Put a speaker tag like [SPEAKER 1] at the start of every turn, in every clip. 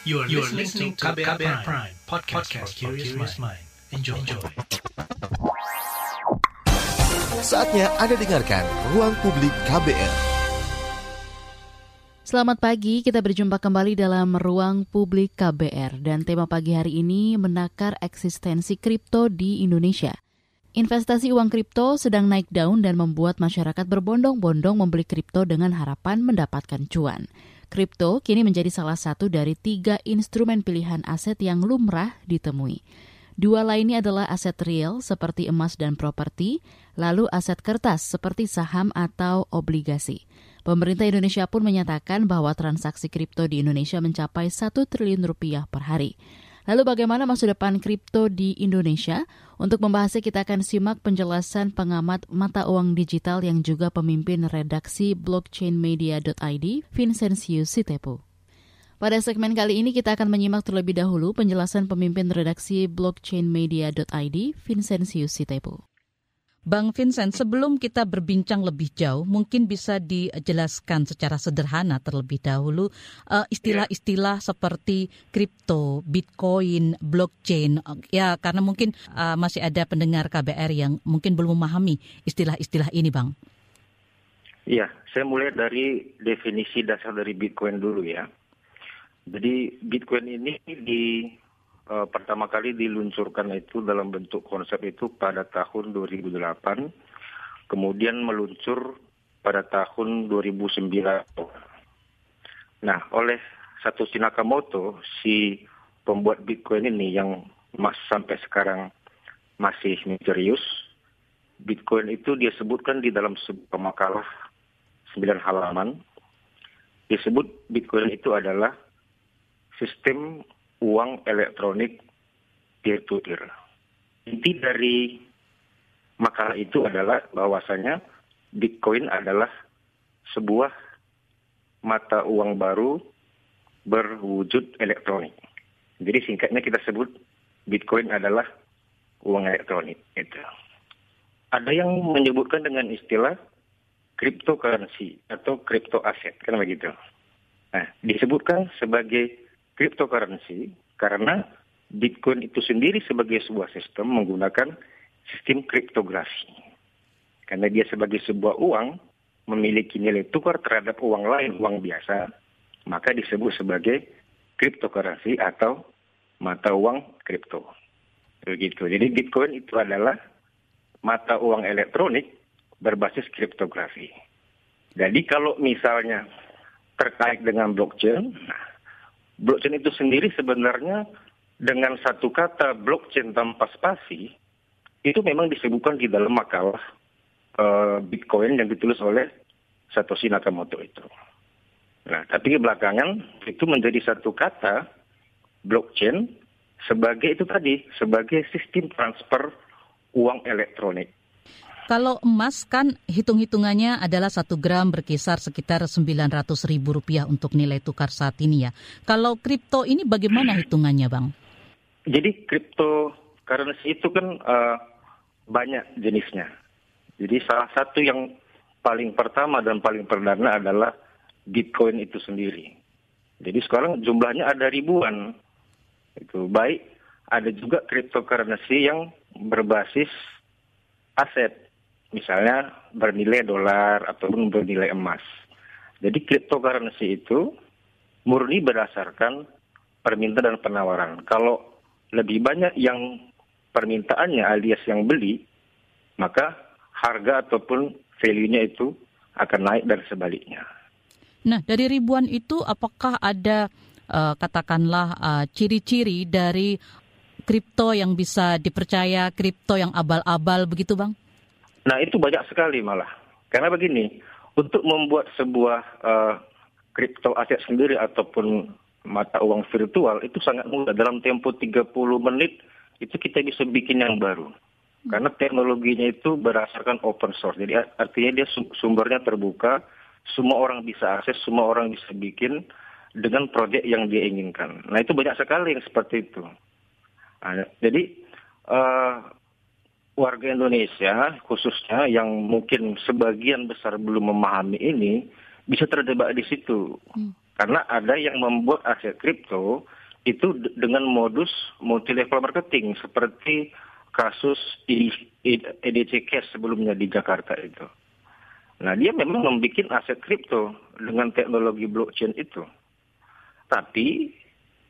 [SPEAKER 1] You are, you are listening to KBR, KBR Prime, Prime podcast, podcast for curious mind. Enjoy. Enjoy.
[SPEAKER 2] Saatnya Anda dengarkan Ruang Publik KBR.
[SPEAKER 3] Selamat pagi, kita berjumpa kembali dalam Ruang Publik KBR dan tema pagi hari ini menakar eksistensi kripto di Indonesia. Investasi uang kripto sedang naik daun dan membuat masyarakat berbondong-bondong membeli kripto dengan harapan mendapatkan cuan. Kripto kini menjadi salah satu dari tiga instrumen pilihan aset yang lumrah ditemui. Dua lainnya adalah aset real seperti emas dan properti, lalu aset kertas seperti saham atau obligasi. Pemerintah Indonesia pun menyatakan bahwa transaksi kripto di Indonesia mencapai satu triliun rupiah per hari. Lalu bagaimana masa depan kripto di Indonesia? Untuk membahasnya kita akan simak penjelasan pengamat mata uang digital yang juga pemimpin redaksi blockchainmedia.id, Vincenzius Sitepu. Pada segmen kali ini kita akan menyimak terlebih dahulu penjelasan pemimpin redaksi blockchainmedia.id, Vincenzius Sitepu.
[SPEAKER 4] Bang Vincent, sebelum kita berbincang lebih jauh, mungkin bisa dijelaskan secara sederhana terlebih dahulu uh, istilah-istilah seperti kripto, bitcoin, blockchain. Ya, karena mungkin uh, masih ada pendengar KBR yang mungkin belum memahami istilah-istilah ini, Bang.
[SPEAKER 5] Iya, saya mulai dari definisi dasar dari bitcoin dulu ya. Jadi bitcoin ini di uh, pertama kali diluncurkan itu dalam bentuk konsep itu pada tahun 2008, kemudian meluncur pada tahun 2009. Nah, oleh Satoshi Nakamoto, si pembuat Bitcoin ini yang mas sampai sekarang masih misterius, Bitcoin itu dia sebutkan di dalam sebuah makalah 9 halaman. Disebut Bitcoin itu adalah sistem uang elektronik peer-to-peer. Inti dari makalah itu adalah bahwasanya Bitcoin adalah sebuah mata uang baru berwujud elektronik. Jadi singkatnya kita sebut Bitcoin adalah uang elektronik. Itu. Ada yang menyebutkan dengan istilah cryptocurrency atau crypto aset, kan begitu. Nah, disebutkan sebagai cryptocurrency karena Bitcoin itu sendiri sebagai sebuah sistem menggunakan sistem kriptografi. Karena dia sebagai sebuah uang memiliki nilai tukar terhadap uang lain, uang biasa, maka disebut sebagai cryptocurrency atau mata uang kripto. Begitu. Jadi Bitcoin itu adalah mata uang elektronik berbasis kriptografi. Jadi kalau misalnya terkait dengan blockchain, nah, blockchain itu sendiri sebenarnya dengan satu kata blockchain tanpa spasi itu memang disebutkan di dalam makalah uh, Bitcoin yang ditulis oleh Satoshi Nakamoto itu. Nah, tapi belakangan itu menjadi satu kata blockchain sebagai itu tadi sebagai sistem transfer uang elektronik.
[SPEAKER 4] Kalau emas kan hitung-hitungannya adalah satu gram berkisar sekitar 900 ribu rupiah untuk nilai tukar saat ini ya. Kalau kripto ini bagaimana hitungannya Bang?
[SPEAKER 5] Jadi kripto currency itu kan uh, banyak jenisnya. Jadi salah satu yang paling pertama dan paling perdana adalah Bitcoin itu sendiri. Jadi sekarang jumlahnya ada ribuan. Itu baik ada juga cryptocurrency yang berbasis aset misalnya bernilai dolar ataupun bernilai emas. Jadi cryptocurrency itu murni berdasarkan permintaan dan penawaran. Kalau lebih banyak yang permintaannya alias yang beli, maka harga ataupun value-nya itu akan naik dan sebaliknya.
[SPEAKER 4] Nah, dari ribuan itu apakah ada uh, katakanlah uh, ciri-ciri dari kripto yang bisa dipercaya, kripto yang abal-abal begitu, Bang?
[SPEAKER 5] Nah itu banyak sekali malah. Karena begini, untuk membuat sebuah kripto uh, aset sendiri ataupun mata uang virtual itu sangat mudah. Dalam tempo 30 menit itu kita bisa bikin yang baru. Karena teknologinya itu berdasarkan open source. Jadi artinya dia sumbernya terbuka, semua orang bisa akses, semua orang bisa bikin dengan proyek yang dia inginkan. Nah itu banyak sekali yang seperti itu. Nah, jadi uh, warga Indonesia khususnya yang mungkin sebagian besar belum memahami ini bisa terjebak di situ. Hmm. Karena ada yang membuat aset kripto itu dengan modus multi level marketing seperti kasus EDC Cash sebelumnya di Jakarta itu. Nah, dia memang membuat aset kripto dengan teknologi blockchain itu. Tapi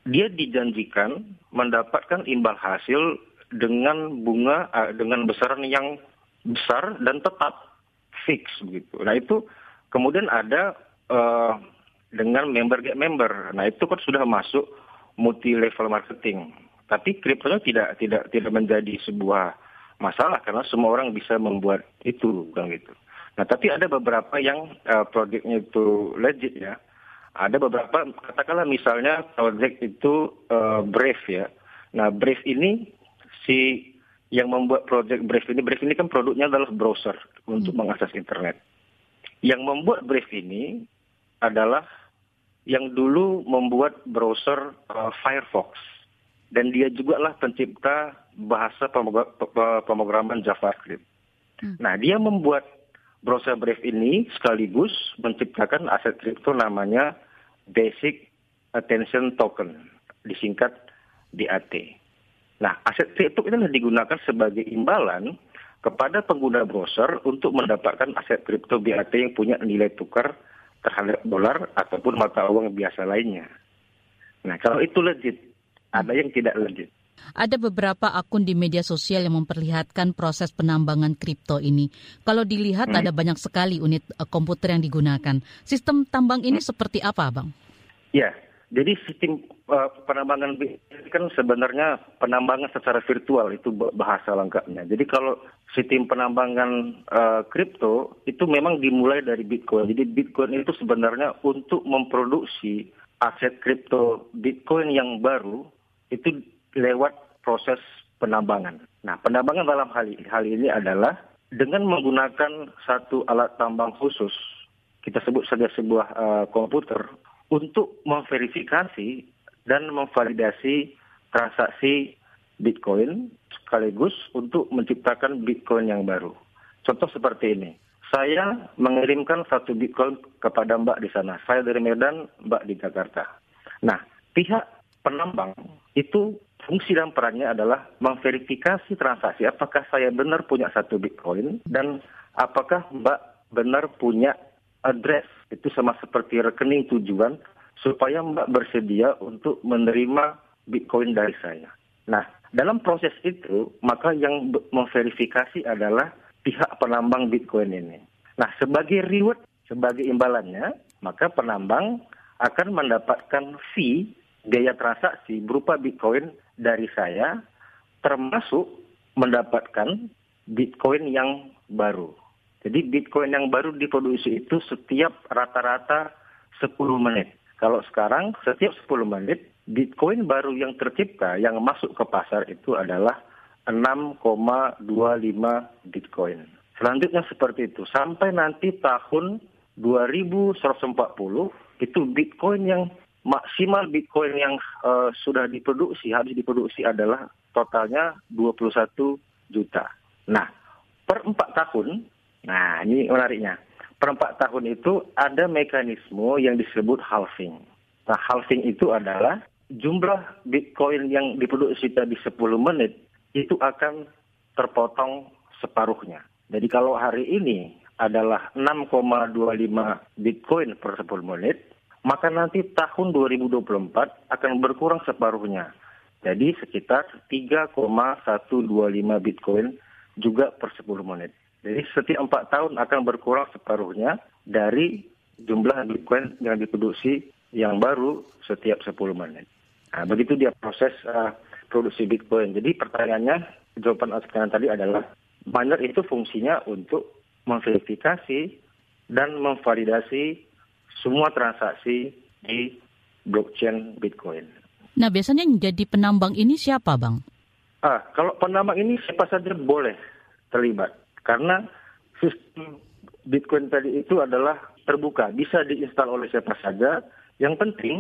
[SPEAKER 5] dia dijanjikan mendapatkan imbal hasil dengan bunga uh, dengan besaran yang besar dan tetap fix begitu. Nah itu kemudian ada uh, dengan member get member. Nah itu kan sudah masuk multi level marketing. Tapi kriptonya tidak tidak tidak menjadi sebuah masalah karena semua orang bisa membuat itu kan gitu. Nah tapi ada beberapa yang uh, produknya itu legit ya ada beberapa, katakanlah misalnya project itu uh, Brave ya. Nah Brave ini si yang membuat project Brave ini, Brave ini kan produknya adalah browser untuk hmm. mengakses internet. Yang membuat Brave ini adalah yang dulu membuat browser uh, Firefox. Dan dia juga lah pencipta bahasa pemrograman JavaScript. Hmm. Nah, dia membuat browser Brave ini sekaligus menciptakan aset kripto namanya Basic Attention Token, disingkat DAT. Nah, aset kripto ini digunakan sebagai imbalan kepada pengguna browser untuk mendapatkan aset kripto BAT yang punya nilai tukar terhadap dolar ataupun mata uang biasa lainnya. Nah, kalau itu legit, ada yang tidak legit.
[SPEAKER 4] Ada beberapa akun di media sosial yang memperlihatkan proses penambangan kripto ini. Kalau dilihat hmm. ada banyak sekali unit uh, komputer yang digunakan. Sistem tambang ini hmm. seperti apa, Bang?
[SPEAKER 5] Ya, jadi sistem uh, penambangan kan sebenarnya penambangan secara virtual itu bahasa lengkapnya. Jadi kalau sistem penambangan uh, kripto itu memang dimulai dari Bitcoin. Jadi Bitcoin itu sebenarnya untuk memproduksi aset kripto Bitcoin yang baru itu lewat proses penambangan. Nah, penambangan dalam hal hal ini adalah dengan menggunakan satu alat tambang khusus, kita sebut saja sebuah uh, komputer, untuk memverifikasi dan memvalidasi transaksi Bitcoin sekaligus untuk menciptakan Bitcoin yang baru. Contoh seperti ini. Saya mengirimkan satu Bitcoin kepada Mbak di sana. Saya dari Medan, Mbak di Jakarta. Nah, pihak penambang itu fungsi dan perannya adalah memverifikasi transaksi apakah saya benar punya satu bitcoin dan apakah Mbak benar punya address itu sama seperti rekening tujuan supaya Mbak bersedia untuk menerima bitcoin dari saya. Nah, dalam proses itu maka yang memverifikasi adalah pihak penambang bitcoin ini. Nah, sebagai reward, sebagai imbalannya, maka penambang akan mendapatkan fee biaya transaksi berupa Bitcoin dari saya termasuk mendapatkan Bitcoin yang baru. Jadi Bitcoin yang baru diproduksi itu setiap rata-rata 10 menit. Kalau sekarang setiap 10 menit Bitcoin baru yang tercipta yang masuk ke pasar itu adalah 6,25 Bitcoin. Selanjutnya seperti itu. Sampai nanti tahun 2140 itu Bitcoin yang maksimal Bitcoin yang uh, sudah diproduksi, habis diproduksi adalah totalnya 21 juta. Nah, per empat tahun, nah ini menariknya, per empat tahun itu ada mekanisme yang disebut halving. Nah, halving itu adalah jumlah Bitcoin yang diproduksi tadi 10 menit itu akan terpotong separuhnya. Jadi kalau hari ini adalah 6,25 Bitcoin per 10 menit, maka nanti tahun 2024 akan berkurang separuhnya. Jadi sekitar 3,125 Bitcoin juga per 10 menit. Jadi setiap empat tahun akan berkurang separuhnya dari jumlah Bitcoin yang diproduksi yang baru setiap 10 menit. Nah, begitu dia proses uh, produksi Bitcoin. Jadi pertanyaannya, jawaban sekarang tadi adalah miner itu fungsinya untuk memverifikasi dan memvalidasi semua transaksi di blockchain Bitcoin.
[SPEAKER 4] Nah, biasanya yang jadi penambang ini siapa, Bang?
[SPEAKER 5] Ah, kalau penambang ini siapa saja boleh terlibat. Karena sistem Bitcoin tadi itu adalah terbuka, bisa diinstal oleh siapa saja. Yang penting,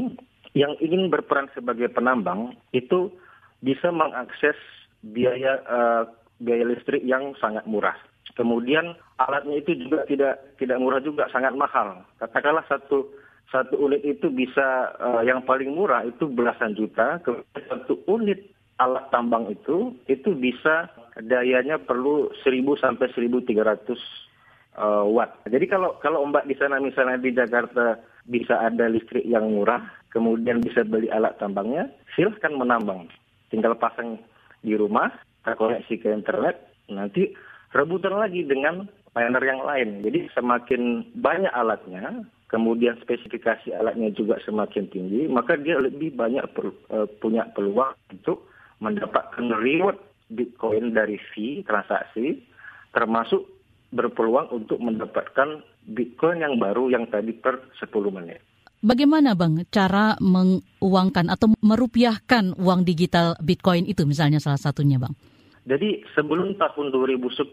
[SPEAKER 5] yang ingin berperan sebagai penambang itu bisa mengakses biaya uh, biaya listrik yang sangat murah. Kemudian alatnya itu juga tidak tidak murah juga, sangat mahal. Katakanlah satu satu unit itu bisa uh, yang paling murah itu belasan juta, kemudian satu unit alat tambang itu itu bisa dayanya perlu 1000 sampai 1300 uh, watt. Jadi kalau kalau Mbak di sana misalnya di Jakarta bisa ada listrik yang murah, kemudian bisa beli alat tambangnya, silahkan menambang. Tinggal pasang di rumah, terkoneksi ke internet, nanti rebutan lagi dengan miner yang lain. Jadi semakin banyak alatnya, kemudian spesifikasi alatnya juga semakin tinggi, maka dia lebih banyak per, uh, punya peluang untuk mendapatkan reward Bitcoin dari fee transaksi, termasuk berpeluang untuk mendapatkan Bitcoin yang baru yang tadi per 10 menit.
[SPEAKER 4] Bagaimana Bang cara menguangkan atau merupiahkan uang digital Bitcoin itu misalnya salah satunya Bang?
[SPEAKER 5] Jadi sebelum tahun 2010,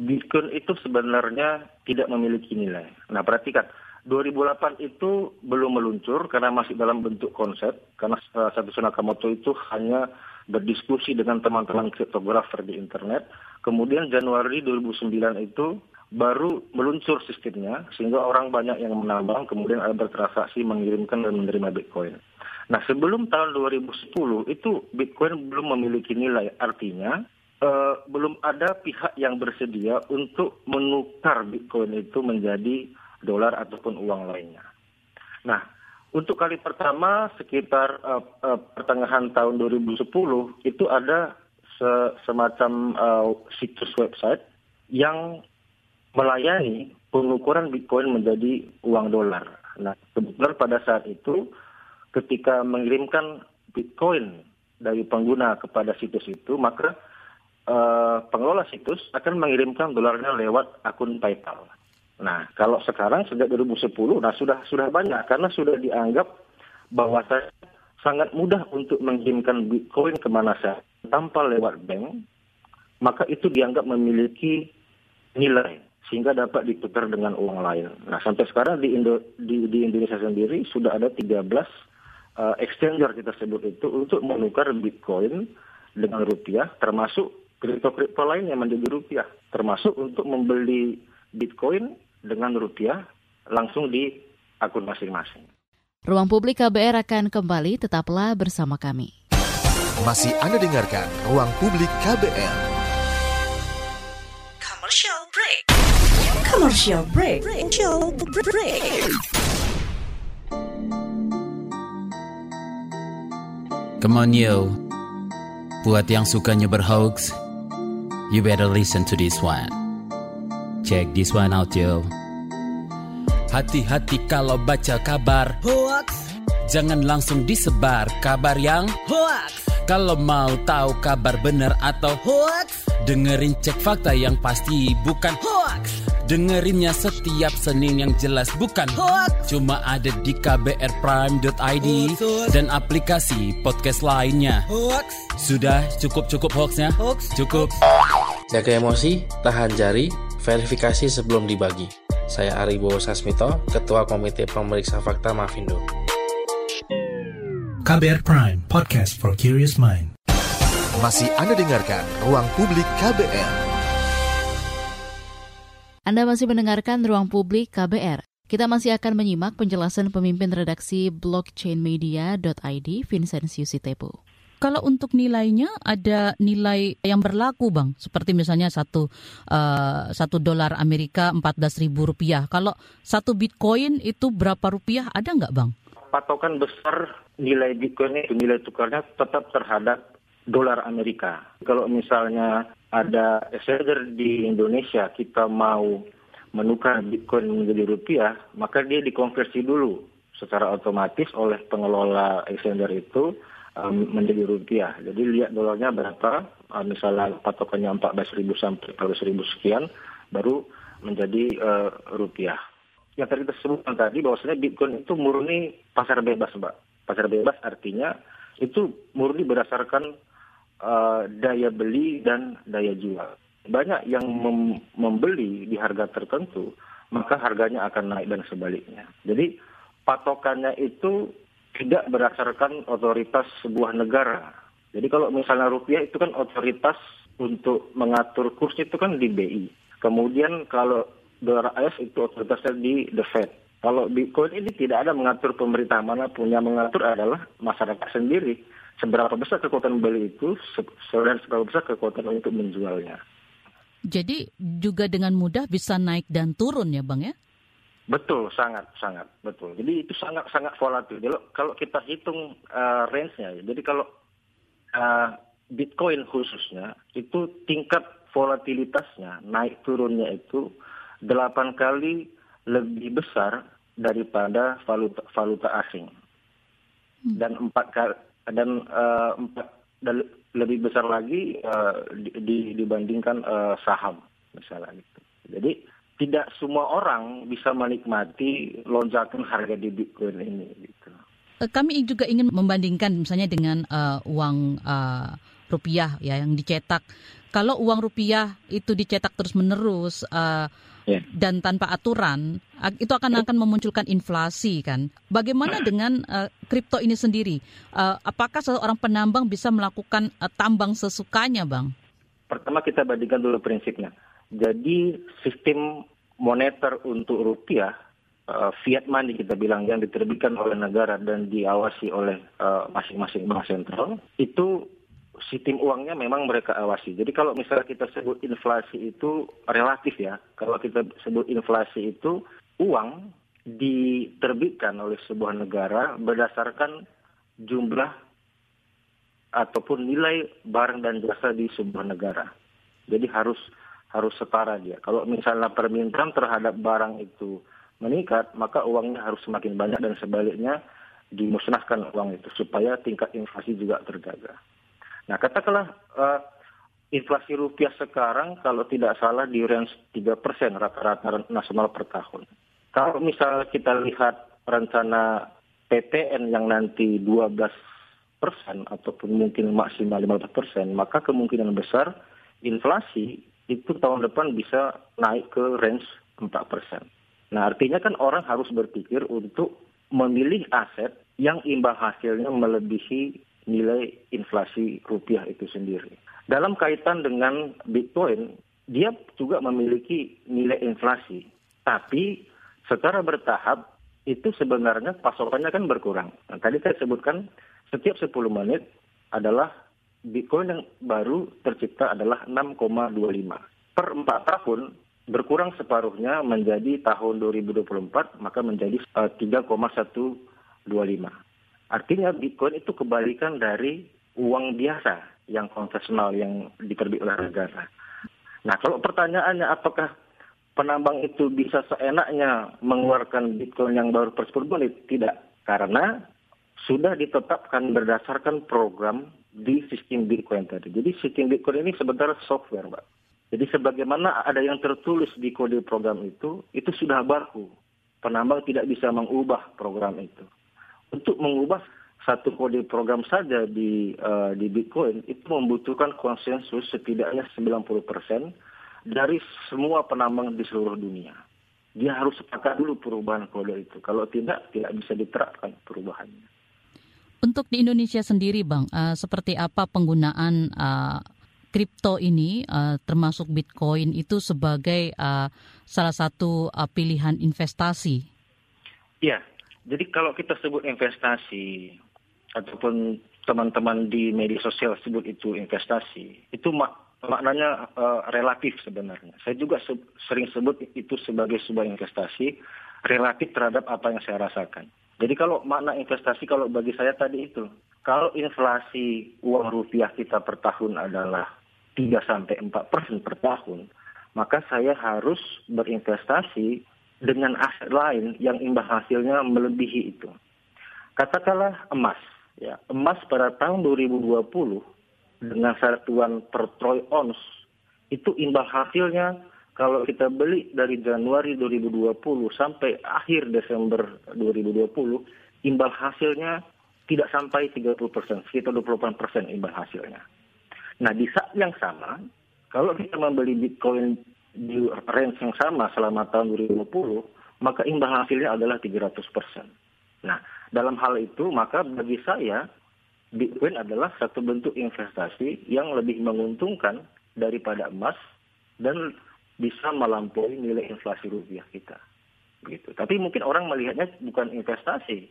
[SPEAKER 5] Bitcoin itu sebenarnya tidak memiliki nilai. Nah perhatikan, 2008 itu belum meluncur karena masih dalam bentuk konsep karena uh, Satoshi Nakamoto itu hanya berdiskusi dengan teman-teman kriptografer di internet. Kemudian Januari 2009 itu baru meluncur sistemnya sehingga orang banyak yang menambang kemudian ada bertransaksi mengirimkan dan menerima Bitcoin. Nah sebelum tahun 2010 itu Bitcoin belum memiliki nilai artinya uh, belum ada pihak yang bersedia untuk menukar Bitcoin itu menjadi dolar ataupun uang lainnya. Nah, untuk kali pertama sekitar uh, uh, pertengahan tahun 2010 itu ada se semacam uh, situs website yang melayani pengukuran Bitcoin menjadi uang dolar. Nah, kebetulan pada saat itu ketika mengirimkan Bitcoin dari pengguna kepada situs itu, maka uh, pengelola situs akan mengirimkan dolarnya lewat akun PayPal. Nah, kalau sekarang sejak 2010, nah sudah sudah banyak karena sudah dianggap bahwa saya sangat mudah untuk mengirimkan Bitcoin ke mana saja tanpa lewat bank, maka itu dianggap memiliki nilai sehingga dapat ditukar dengan uang lain. Nah, sampai sekarang di, Indo, di, di Indonesia sendiri sudah ada 13 uh, exchanger kita sebut itu untuk menukar Bitcoin dengan rupiah, termasuk kripto-kripto lain yang menjadi rupiah, termasuk untuk membeli Bitcoin dengan rupiah langsung di akun masing-masing.
[SPEAKER 3] Ruang Publik KBR akan kembali, tetaplah bersama kami.
[SPEAKER 2] Masih Anda dengarkan Ruang Publik KBR.
[SPEAKER 6] Commercial break. Commercial break. Commercial break.
[SPEAKER 7] Come on yo. Buat yang sukanya berhoax, you better listen to this one. Check this one out yo. Hati-hati kalau baca kabar
[SPEAKER 6] Hoax.
[SPEAKER 7] Jangan langsung disebar kabar yang
[SPEAKER 6] Hoax.
[SPEAKER 7] Kalau mau tahu kabar benar atau
[SPEAKER 6] Hoax.
[SPEAKER 7] Dengerin cek fakta yang pasti bukan
[SPEAKER 6] Hoax.
[SPEAKER 7] Dengerinnya setiap Senin yang jelas bukan
[SPEAKER 6] Hoax.
[SPEAKER 7] Cuma ada di kbrprime.id
[SPEAKER 6] Betul.
[SPEAKER 7] Dan aplikasi podcast lainnya
[SPEAKER 6] Hoax.
[SPEAKER 7] Sudah cukup-cukup hoaxnya?
[SPEAKER 6] Hoax.
[SPEAKER 7] Cukup
[SPEAKER 8] Jaga emosi, tahan jari, verifikasi sebelum dibagi. Saya Ari Bowo Sasmito, Ketua Komite Pemeriksa Fakta Mafindo.
[SPEAKER 1] KBR Prime, podcast for curious mind.
[SPEAKER 2] Masih Anda dengarkan Ruang Publik KBR.
[SPEAKER 3] Anda masih mendengarkan Ruang Publik KBR. Kita masih akan menyimak penjelasan pemimpin redaksi blockchainmedia.id, Vincenzius Sitepu.
[SPEAKER 4] Kalau untuk nilainya ada nilai yang berlaku bang, seperti misalnya satu uh, satu dolar Amerika empat belas ribu rupiah. Kalau satu bitcoin itu berapa rupiah ada nggak bang?
[SPEAKER 5] Patokan besar nilai Bitcoin itu nilai tukarnya tetap terhadap dolar Amerika. Kalau misalnya ada exchanger di Indonesia kita mau menukar Bitcoin menjadi rupiah, maka dia dikonversi dulu secara otomatis oleh pengelola exchanger itu um, menjadi rupiah. Jadi lihat dolarnya berapa, uh, misalnya patokannya 14.000 sampai 14.000 sekian, baru menjadi uh, rupiah. Yang tadi kita sebutkan tadi bahwasanya Bitcoin itu murni pasar bebas, Mbak. Pasar bebas artinya itu murni berdasarkan uh, daya beli dan daya jual. Banyak yang mem membeli di harga tertentu, maka harganya akan naik dan sebaliknya. Jadi patokannya itu tidak berdasarkan otoritas sebuah negara. Jadi kalau misalnya rupiah itu kan otoritas untuk mengatur kurs itu kan di BI. Kemudian kalau dolar AS itu otoritasnya di The Fed. Kalau Bitcoin ini tidak ada mengatur pemerintah mana punya mengatur adalah masyarakat sendiri. Seberapa besar kekuatan beli itu, dan seberapa besar kekuatan untuk menjualnya.
[SPEAKER 4] Jadi juga dengan mudah bisa naik dan turun ya Bang ya?
[SPEAKER 5] Betul, sangat, sangat, betul. Jadi itu sangat, sangat volatil. Jadi kalau kita hitung uh, range-nya, jadi kalau uh, Bitcoin khususnya, itu tingkat volatilitasnya, naik turunnya itu delapan kali lebih besar daripada valuta valuta asing hmm. dan empat kali dan uh, empat dan lebih besar lagi uh, di, dibandingkan uh, saham misalnya gitu. Jadi tidak semua orang bisa menikmati lonjakan harga di Bitcoin ini gitu.
[SPEAKER 4] Kami juga ingin membandingkan misalnya dengan uh, uang uh, rupiah ya yang dicetak. Kalau uang rupiah itu dicetak terus menerus uh, yeah. dan tanpa aturan itu akan akan memunculkan inflasi kan. Bagaimana dengan uh, kripto ini sendiri? Uh, apakah seorang penambang bisa melakukan uh, tambang sesukanya, bang?
[SPEAKER 5] Pertama kita bandingkan dulu prinsipnya. Jadi sistem moneter untuk rupiah uh, fiat money kita bilang yang diterbitkan oleh negara dan diawasi oleh masing-masing uh, bank sentral itu sistem uangnya memang mereka awasi. Jadi kalau misalnya kita sebut inflasi itu relatif ya. Kalau kita sebut inflasi itu uang diterbitkan oleh sebuah negara berdasarkan jumlah ataupun nilai barang dan jasa di sebuah negara. Jadi harus harus setara dia. Kalau misalnya permintaan terhadap barang itu meningkat, maka uangnya harus semakin banyak dan sebaliknya dimusnahkan uang itu supaya tingkat inflasi juga terjaga. Nah, katakanlah uh, inflasi rupiah sekarang kalau tidak salah di range 3 persen rata-rata nasional per tahun. Kalau misalnya kita lihat rencana PTN yang nanti 12 persen ataupun mungkin maksimal 15 persen, maka kemungkinan besar inflasi itu tahun depan bisa naik ke range 4 persen. Nah artinya kan orang harus berpikir untuk memilih aset yang imbal hasilnya melebihi nilai inflasi rupiah itu sendiri. Dalam kaitan dengan Bitcoin, dia juga memiliki nilai inflasi, tapi secara bertahap itu sebenarnya pasokannya kan berkurang. Nah, tadi saya sebutkan setiap 10 menit adalah Bitcoin yang baru tercipta adalah 6,25. Per 4 tahun berkurang separuhnya menjadi tahun 2024 maka menjadi uh, eh, 3,125. Artinya Bitcoin itu kebalikan dari uang biasa yang konvensional yang diterbit oleh negara. Nah, kalau pertanyaannya apakah penambang itu bisa seenaknya mengeluarkan Bitcoin yang baru per 10 menit? Tidak, karena sudah ditetapkan berdasarkan program di sistem Bitcoin tadi. Jadi sistem Bitcoin ini sebenarnya software, Mbak. Jadi sebagaimana ada yang tertulis di kode program itu, itu sudah baku. Penambang tidak bisa mengubah program itu untuk mengubah satu kode program saja di uh, di Bitcoin itu membutuhkan konsensus setidaknya 90% dari semua penambang di seluruh dunia. Dia harus sepakat dulu perubahan kode itu. Kalau tidak, tidak bisa diterapkan perubahannya.
[SPEAKER 4] Untuk di Indonesia sendiri, Bang, uh, seperti apa penggunaan uh, kripto ini, uh, termasuk Bitcoin itu sebagai uh, salah satu uh, pilihan investasi?
[SPEAKER 5] Iya, jadi kalau kita sebut investasi ataupun teman-teman di media sosial sebut itu investasi, itu mak maknanya uh, relatif sebenarnya. Saya juga se sering sebut itu sebagai sebuah investasi relatif terhadap apa yang saya rasakan. Jadi kalau makna investasi kalau bagi saya tadi itu, kalau inflasi uang rupiah kita per tahun adalah 3 sampai 4 persen per tahun, maka saya harus berinvestasi dengan aset lain yang imbal hasilnya melebihi itu. Katakanlah emas, ya emas pada tahun 2020 dengan satuan per troy ounce itu imbal hasilnya kalau kita beli dari Januari 2020 sampai akhir Desember 2020 imbal hasilnya tidak sampai 30 persen, sekitar 28 persen imbal hasilnya. Nah di saat yang sama, kalau kita membeli Bitcoin di range yang sama selama tahun 2020, maka imbal hasilnya adalah 300 persen. Nah, dalam hal itu maka bagi saya Bitcoin adalah satu bentuk investasi yang lebih menguntungkan daripada emas dan bisa melampaui nilai inflasi rupiah kita. Gitu. Tapi mungkin orang melihatnya bukan investasi,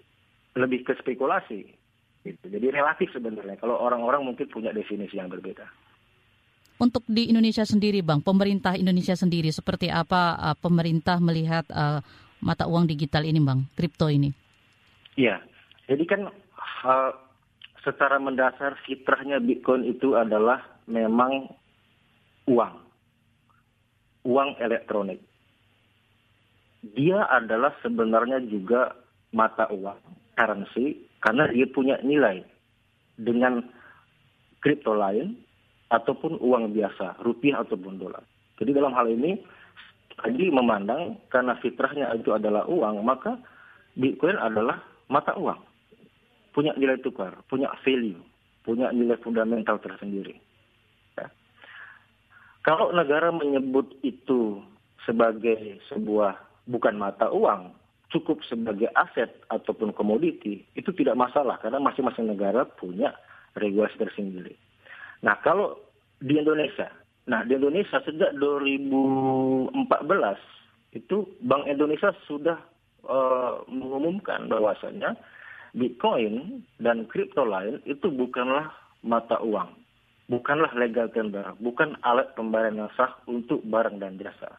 [SPEAKER 5] lebih ke spekulasi. Gitu. Jadi relatif sebenarnya. Kalau orang-orang mungkin punya definisi yang berbeda.
[SPEAKER 4] Untuk di Indonesia sendiri, Bang, pemerintah Indonesia sendiri seperti apa uh, pemerintah melihat uh, mata uang digital ini, Bang, kripto ini?
[SPEAKER 5] Iya, jadi kan uh, secara mendasar fitrahnya Bitcoin itu adalah memang uang, uang elektronik. Dia adalah sebenarnya juga mata uang, currency, karena dia punya nilai dengan kripto lain ataupun uang biasa, rupiah ataupun dolar. Jadi dalam hal ini, tadi memandang karena fitrahnya itu adalah uang, maka Bitcoin adalah mata uang. Punya nilai tukar, punya value, punya nilai fundamental tersendiri. Kalau negara menyebut itu sebagai sebuah bukan mata uang, cukup sebagai aset ataupun komoditi, itu tidak masalah karena masing-masing negara punya regulasi tersendiri. Nah, kalau di Indonesia, nah di Indonesia sejak 2014 itu Bank Indonesia sudah uh, mengumumkan bahwasanya Bitcoin dan kripto lain itu bukanlah mata uang, bukanlah legal tender, bukan alat pembayaran yang sah untuk barang dan jasa.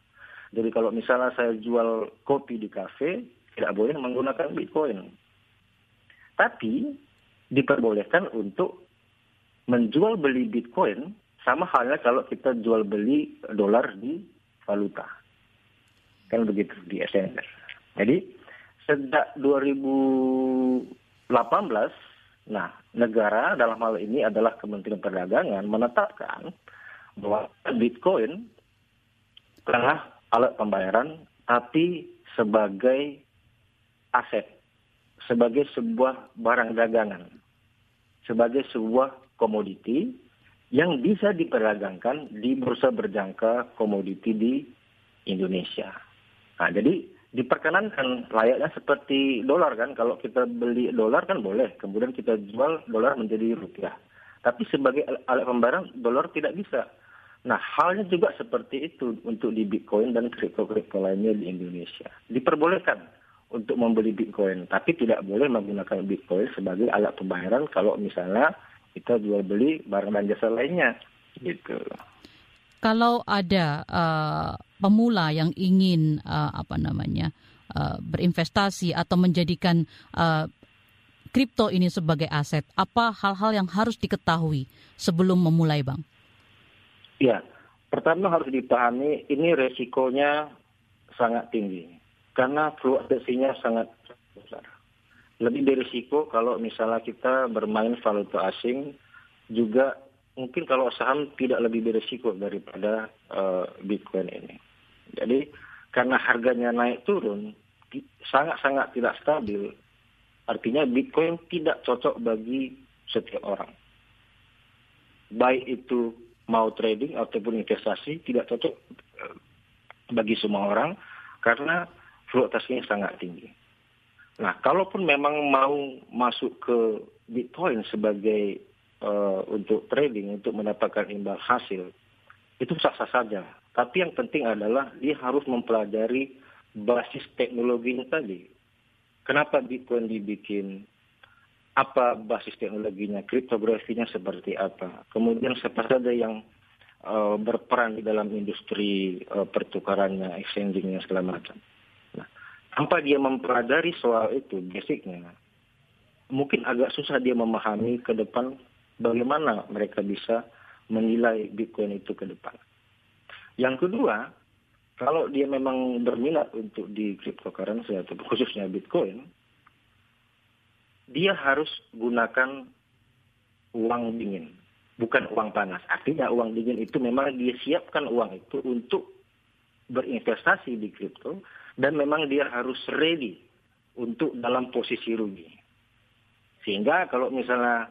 [SPEAKER 5] Jadi kalau misalnya saya jual kopi di kafe, tidak boleh menggunakan Bitcoin. Tapi diperbolehkan untuk menjual beli Bitcoin sama halnya kalau kita jual beli dolar di valuta. Kan begitu di SNR. Jadi sejak 2018, nah negara dalam hal ini adalah Kementerian Perdagangan menetapkan bahwa Bitcoin adalah alat pembayaran tapi sebagai aset, sebagai sebuah barang dagangan, sebagai sebuah komoditi yang bisa diperdagangkan di bursa berjangka komoditi di Indonesia. Nah, jadi diperkenankan layaknya seperti dolar kan, kalau kita beli dolar kan boleh, kemudian kita jual dolar menjadi rupiah. Tapi sebagai alat pembayaran dolar tidak bisa. Nah, halnya juga seperti itu untuk di Bitcoin dan kripto-kripto lainnya di Indonesia. Diperbolehkan untuk membeli Bitcoin, tapi tidak boleh menggunakan Bitcoin sebagai alat pembayaran kalau misalnya kita jual beli barang dan jasa lainnya gitu.
[SPEAKER 4] Kalau ada uh, pemula yang ingin uh, apa namanya uh, berinvestasi atau menjadikan uh, ini sebagai aset, apa hal-hal yang harus diketahui sebelum memulai, bang?
[SPEAKER 5] Ya, pertama harus dipahami ini resikonya sangat tinggi karena fluktuasinya sangat besar lebih berisiko kalau misalnya kita bermain valuta asing juga mungkin kalau saham tidak lebih berisiko daripada uh, Bitcoin ini. Jadi karena harganya naik turun sangat-sangat tidak stabil, artinya Bitcoin tidak cocok bagi setiap orang. Baik itu mau trading ataupun investasi tidak cocok eh, bagi semua orang karena fluktuasinya sangat tinggi. Nah, kalaupun memang mau masuk ke Bitcoin sebagai uh, untuk trading, untuk mendapatkan imbal hasil, itu sah-sah saja. Tapi yang penting adalah dia harus mempelajari basis teknologinya tadi. Kenapa Bitcoin dibikin? Apa basis teknologinya? Kriptografinya seperti apa? Kemudian siapa saja yang uh, berperan di dalam industri uh, pertukarannya, exchangingnya segala macam tanpa dia mempelajari soal itu basicnya, mungkin agak susah dia memahami ke depan bagaimana mereka bisa menilai Bitcoin itu ke depan. Yang kedua, kalau dia memang berminat untuk di cryptocurrency atau khususnya Bitcoin, dia harus gunakan uang dingin, bukan uang panas. Artinya uang dingin itu memang dia siapkan uang itu untuk berinvestasi di kripto dan memang dia harus ready untuk dalam posisi rugi. Sehingga kalau misalnya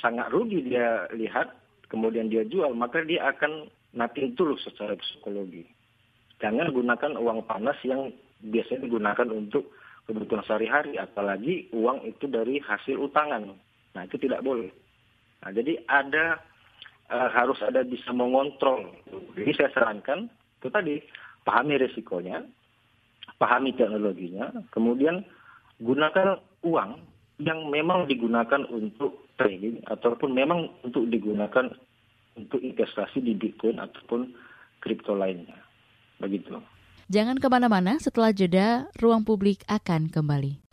[SPEAKER 5] sangat rugi dia lihat, kemudian dia jual, maka dia akan nating tulus secara psikologi. Jangan gunakan uang panas yang biasanya digunakan untuk kebutuhan sehari-hari, apalagi uang itu dari hasil utangan. Nah itu tidak boleh. Nah jadi ada uh, harus ada bisa mengontrol. Jadi saya sarankan itu tadi pahami resikonya, pahami teknologinya, kemudian gunakan uang yang memang digunakan untuk trading ataupun memang untuk digunakan untuk investasi di Bitcoin ataupun kripto lainnya. Begitu.
[SPEAKER 3] Jangan ke mana-mana, setelah jeda, ruang publik akan kembali.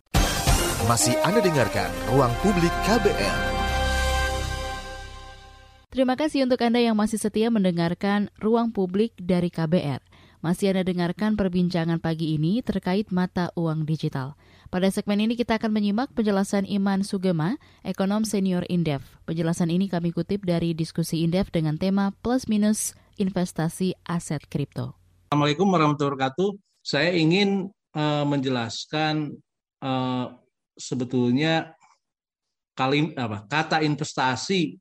[SPEAKER 2] Masih Anda dengarkan Ruang Publik KBR.
[SPEAKER 3] Terima kasih untuk Anda yang masih setia mendengarkan Ruang Publik dari KBR. Masih Anda dengarkan perbincangan pagi ini terkait mata uang digital. Pada segmen ini kita akan menyimak penjelasan Iman Sugema, ekonom senior Indef. Penjelasan ini kami kutip dari diskusi Indef dengan tema plus minus investasi aset kripto.
[SPEAKER 9] Assalamualaikum warahmatullahi wabarakatuh. Saya ingin uh, menjelaskan uh, sebetulnya kalim apa kata investasi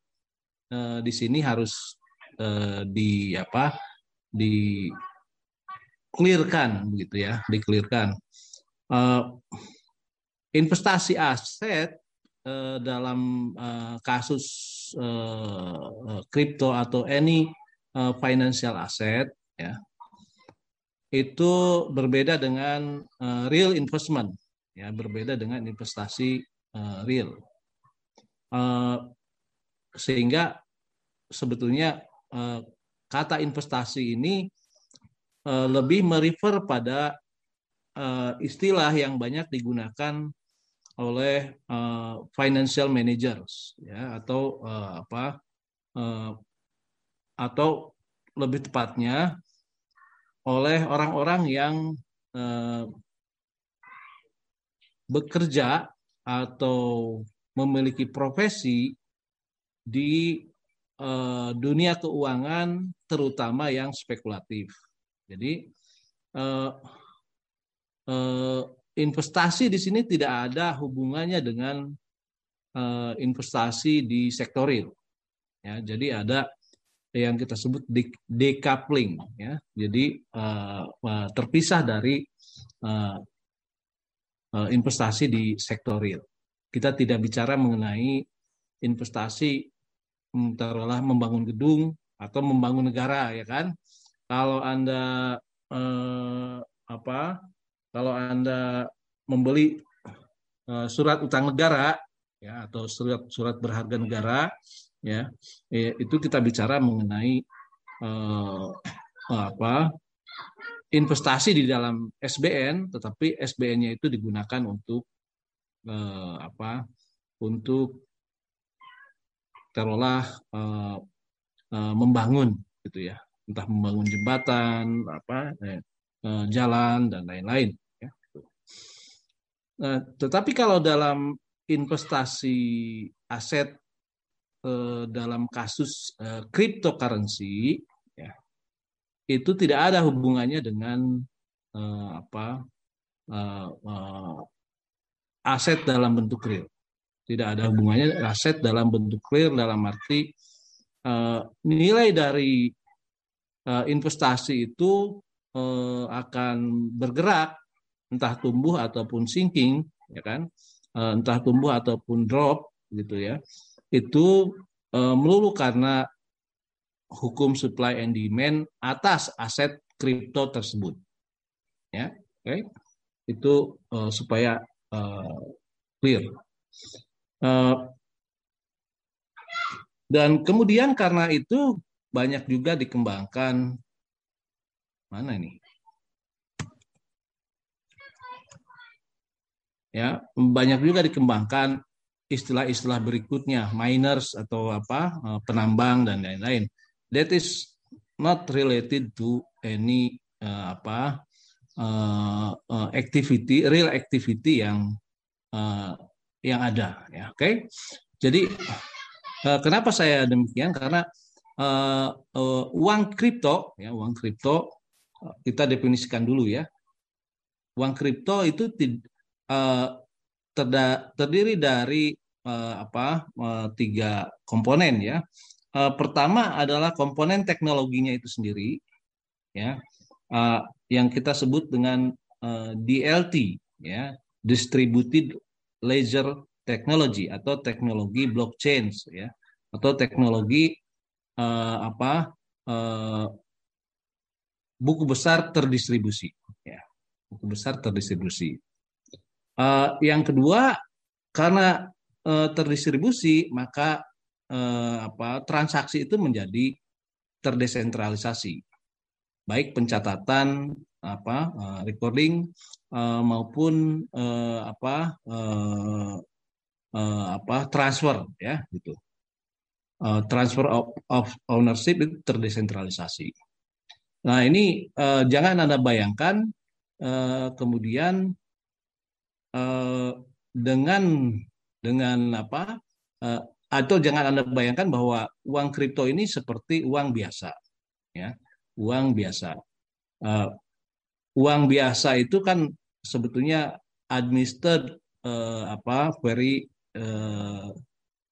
[SPEAKER 9] uh, di sini harus uh, di apa di clearkan begitu ya, dikelirkan. Uh, investasi aset uh, dalam uh, kasus kripto uh, atau any uh, financial asset ya itu berbeda dengan uh, real investment ya berbeda dengan investasi uh, real uh, sehingga sebetulnya uh, kata investasi ini uh, lebih merefer pada uh, istilah yang banyak digunakan oleh uh, financial managers ya atau uh, apa uh, atau lebih tepatnya oleh orang-orang yang uh, bekerja atau memiliki profesi di uh, dunia keuangan terutama yang spekulatif. Jadi uh, uh, investasi di sini tidak ada hubungannya dengan uh, investasi di sektor real. Ya, jadi ada yang kita sebut decoupling, ya. Jadi uh, uh, terpisah dari uh, uh, investasi di sektor real. Kita tidak bicara mengenai investasi hmm, taruhlah membangun gedung atau membangun negara, ya kan? Kalau anda uh, apa kalau Anda membeli uh, surat utang negara ya atau surat surat berharga negara ya eh, itu kita bicara mengenai uh, apa investasi di dalam SBN tetapi SBN-nya itu digunakan untuk uh, apa untuk taruhlah uh, uh, membangun gitu ya entah membangun jembatan apa eh, Eh, jalan dan lain-lain. Ya. Nah, tetapi kalau dalam investasi aset eh, dalam kasus eh, cryptocurrency, ya, itu tidak ada hubungannya dengan eh, apa eh, eh, aset dalam bentuk real. Tidak ada hubungannya aset dalam bentuk real dalam arti nilai dari investasi itu eh, akan bergerak entah tumbuh ataupun sinking ya kan? Eh, entah tumbuh ataupun drop gitu ya. Itu eh, melulu karena hukum supply and demand atas aset kripto tersebut ya oke? Okay? itu eh, supaya eh, clear. Eh, dan kemudian karena itu banyak juga dikembangkan Mana ini? Ya, banyak juga dikembangkan istilah-istilah berikutnya, miners atau apa, eh, penambang dan lain-lain. That is not related to any uh, apa uh, uh, activity, real activity yang uh, yang ada. Ya, oke. Okay? Jadi uh, kenapa saya demikian? Karena uh, uh, uang kripto, ya uang kripto kita definisikan dulu ya. Uang kripto itu uh, terdiri dari uh, apa uh, tiga komponen ya. Uh, pertama adalah komponen teknologinya itu sendiri, ya, uh, yang kita sebut dengan uh, DLT, ya, Distributed Ledger Technology atau teknologi blockchain, ya, atau teknologi uh, apa uh, buku besar terdistribusi. Ya. buku besar terdistribusi. Uh, yang kedua, karena uh, terdistribusi, maka uh, apa transaksi itu menjadi terdesentralisasi, baik pencatatan, apa uh, recording uh, maupun uh, apa uh, uh, apa transfer, ya gitu. Uh, transfer of, of ownership itu terdesentralisasi. Nah ini uh, jangan anda bayangkan uh, kemudian uh, dengan dengan apa uh, atau jangan anda bayangkan bahwa uang kripto ini seperti uang biasa ya uang biasa uh, uang biasa itu kan sebetulnya administered uh, apa very uh,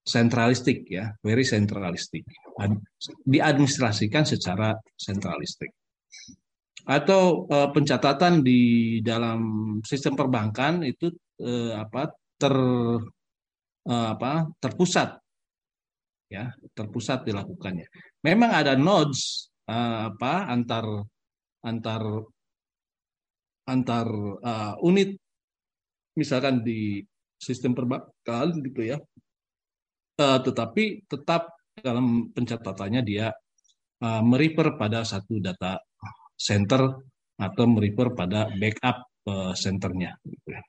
[SPEAKER 9] sentralistik ya very sentralistik Ad, diadministrasikan secara sentralistik atau uh, pencatatan di dalam sistem perbankan itu uh, apa ter uh, apa terpusat ya terpusat dilakukannya. Memang ada nodes uh, apa antar antar antar uh, unit misalkan di sistem perbankan gitu ya. Uh, tetapi tetap dalam pencatatannya dia uh, merefer pada satu data center atau merefer pada backup uh, centernya. Gitu ya.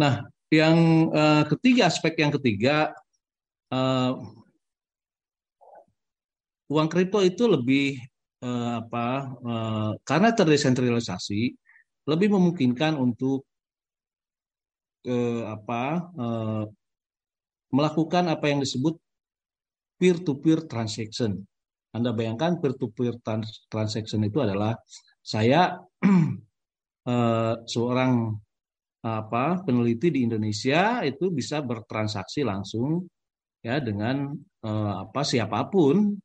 [SPEAKER 9] Nah, yang uh, ketiga aspek yang ketiga uh, uang kripto itu lebih uh, apa uh, karena terdesentralisasi lebih memungkinkan untuk uh, apa melakukan apa yang disebut peer to peer transaction. Anda bayangkan peer-to-peer transaction itu adalah saya uh, seorang apa peneliti di Indonesia itu bisa bertransaksi langsung ya dengan uh, apa siapa pun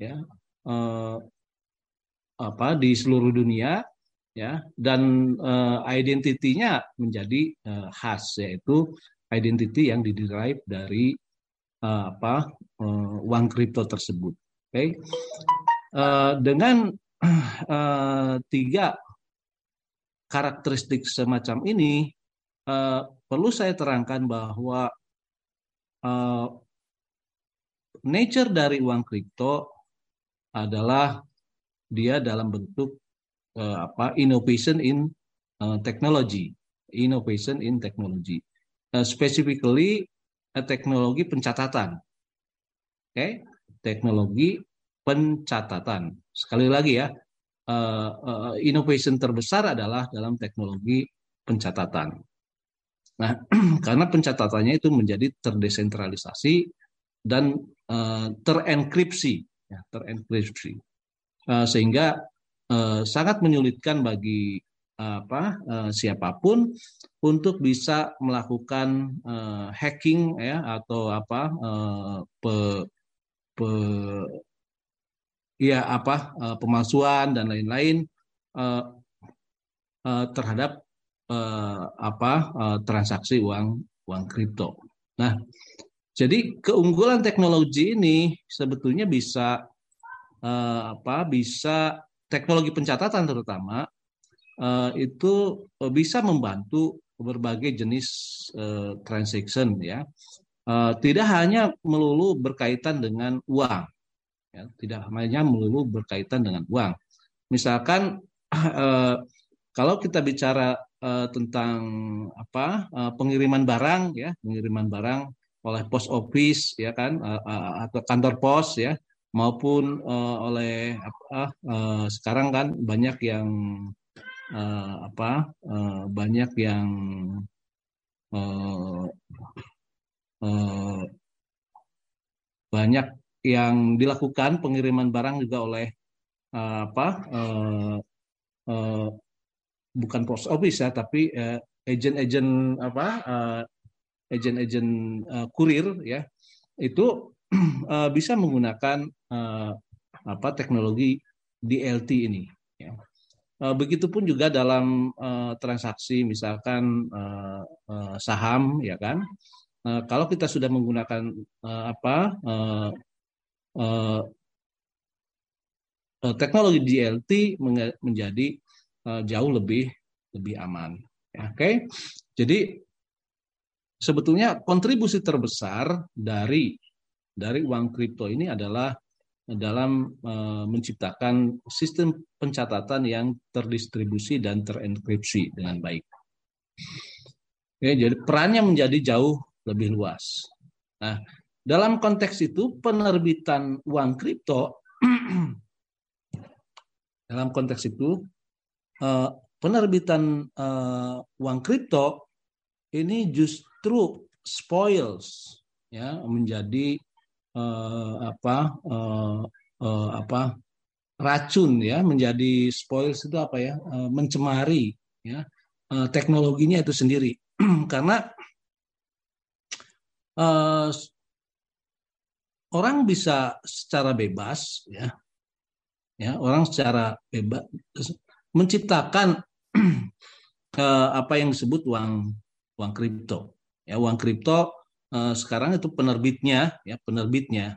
[SPEAKER 9] ya uh, apa di seluruh dunia ya dan uh, identitinya menjadi uh, khas yaitu identity yang diderive dari uh, apa uh, uang kripto tersebut. Okay. Uh, dengan uh, tiga karakteristik semacam ini, uh, perlu saya terangkan bahwa uh, nature dari uang kripto adalah dia dalam bentuk uh, apa innovation in uh, technology, innovation in technology, uh, specifically uh, teknologi pencatatan. Oke, okay? teknologi pencatatan. Sekali lagi ya, uh, uh, innovation terbesar adalah dalam teknologi pencatatan. Nah, karena pencatatannya itu menjadi terdesentralisasi dan uh, terenkripsi, ya, terenkripsi, uh, sehingga uh, sangat menyulitkan bagi apa uh, siapa pun untuk bisa melakukan uh, hacking ya atau apa uh, pe, pe, ya apa uh, pemalsuan dan lain-lain uh, uh, terhadap uh, apa uh, transaksi uang uang kripto. Nah, jadi keunggulan teknologi ini sebetulnya bisa uh, apa bisa teknologi pencatatan terutama uh, itu bisa membantu berbagai jenis uh, transaction ya. Uh, tidak hanya melulu berkaitan dengan uang, ya, tidak hanya melulu berkaitan dengan uang. Misalkan uh, kalau kita bicara uh, tentang apa uh, pengiriman barang, ya. Pengiriman barang oleh post office, ya kan, uh, uh, atau kantor pos, ya. Maupun uh, oleh apa uh, sekarang kan banyak yang uh, apa uh, banyak yang uh, eh, banyak yang dilakukan pengiriman barang juga oleh eh, apa eh, eh, bukan post office ya tapi eh, agent-agent apa eh, agent-agent uh, kurir ya itu uh, bisa menggunakan uh, apa teknologi DLT ini ya. Uh, begitupun juga dalam uh, transaksi misalkan uh, saham ya kan Eh, kalau kita sudah menggunakan apa teknologi DLT menjadi uh, jauh lebih lebih aman. Ya, Oke, okay? jadi sebetulnya kontribusi terbesar dari dari uang kripto ini adalah dalam uh, menciptakan sistem pencatatan yang terdistribusi dan terenkripsi dengan baik. Oke, jadi perannya menjadi jauh lebih luas. Nah, dalam konteks itu penerbitan uang kripto dalam konteks itu eh, penerbitan eh, uang kripto ini justru spoils ya menjadi eh, apa apa racun ya menjadi spoils itu apa ya mencemari ya teknologinya itu sendiri. Karena orang bisa secara bebas ya ya orang secara bebas menciptakan eh, apa yang disebut uang uang kripto. Ya uang kripto eh, sekarang itu penerbitnya ya penerbitnya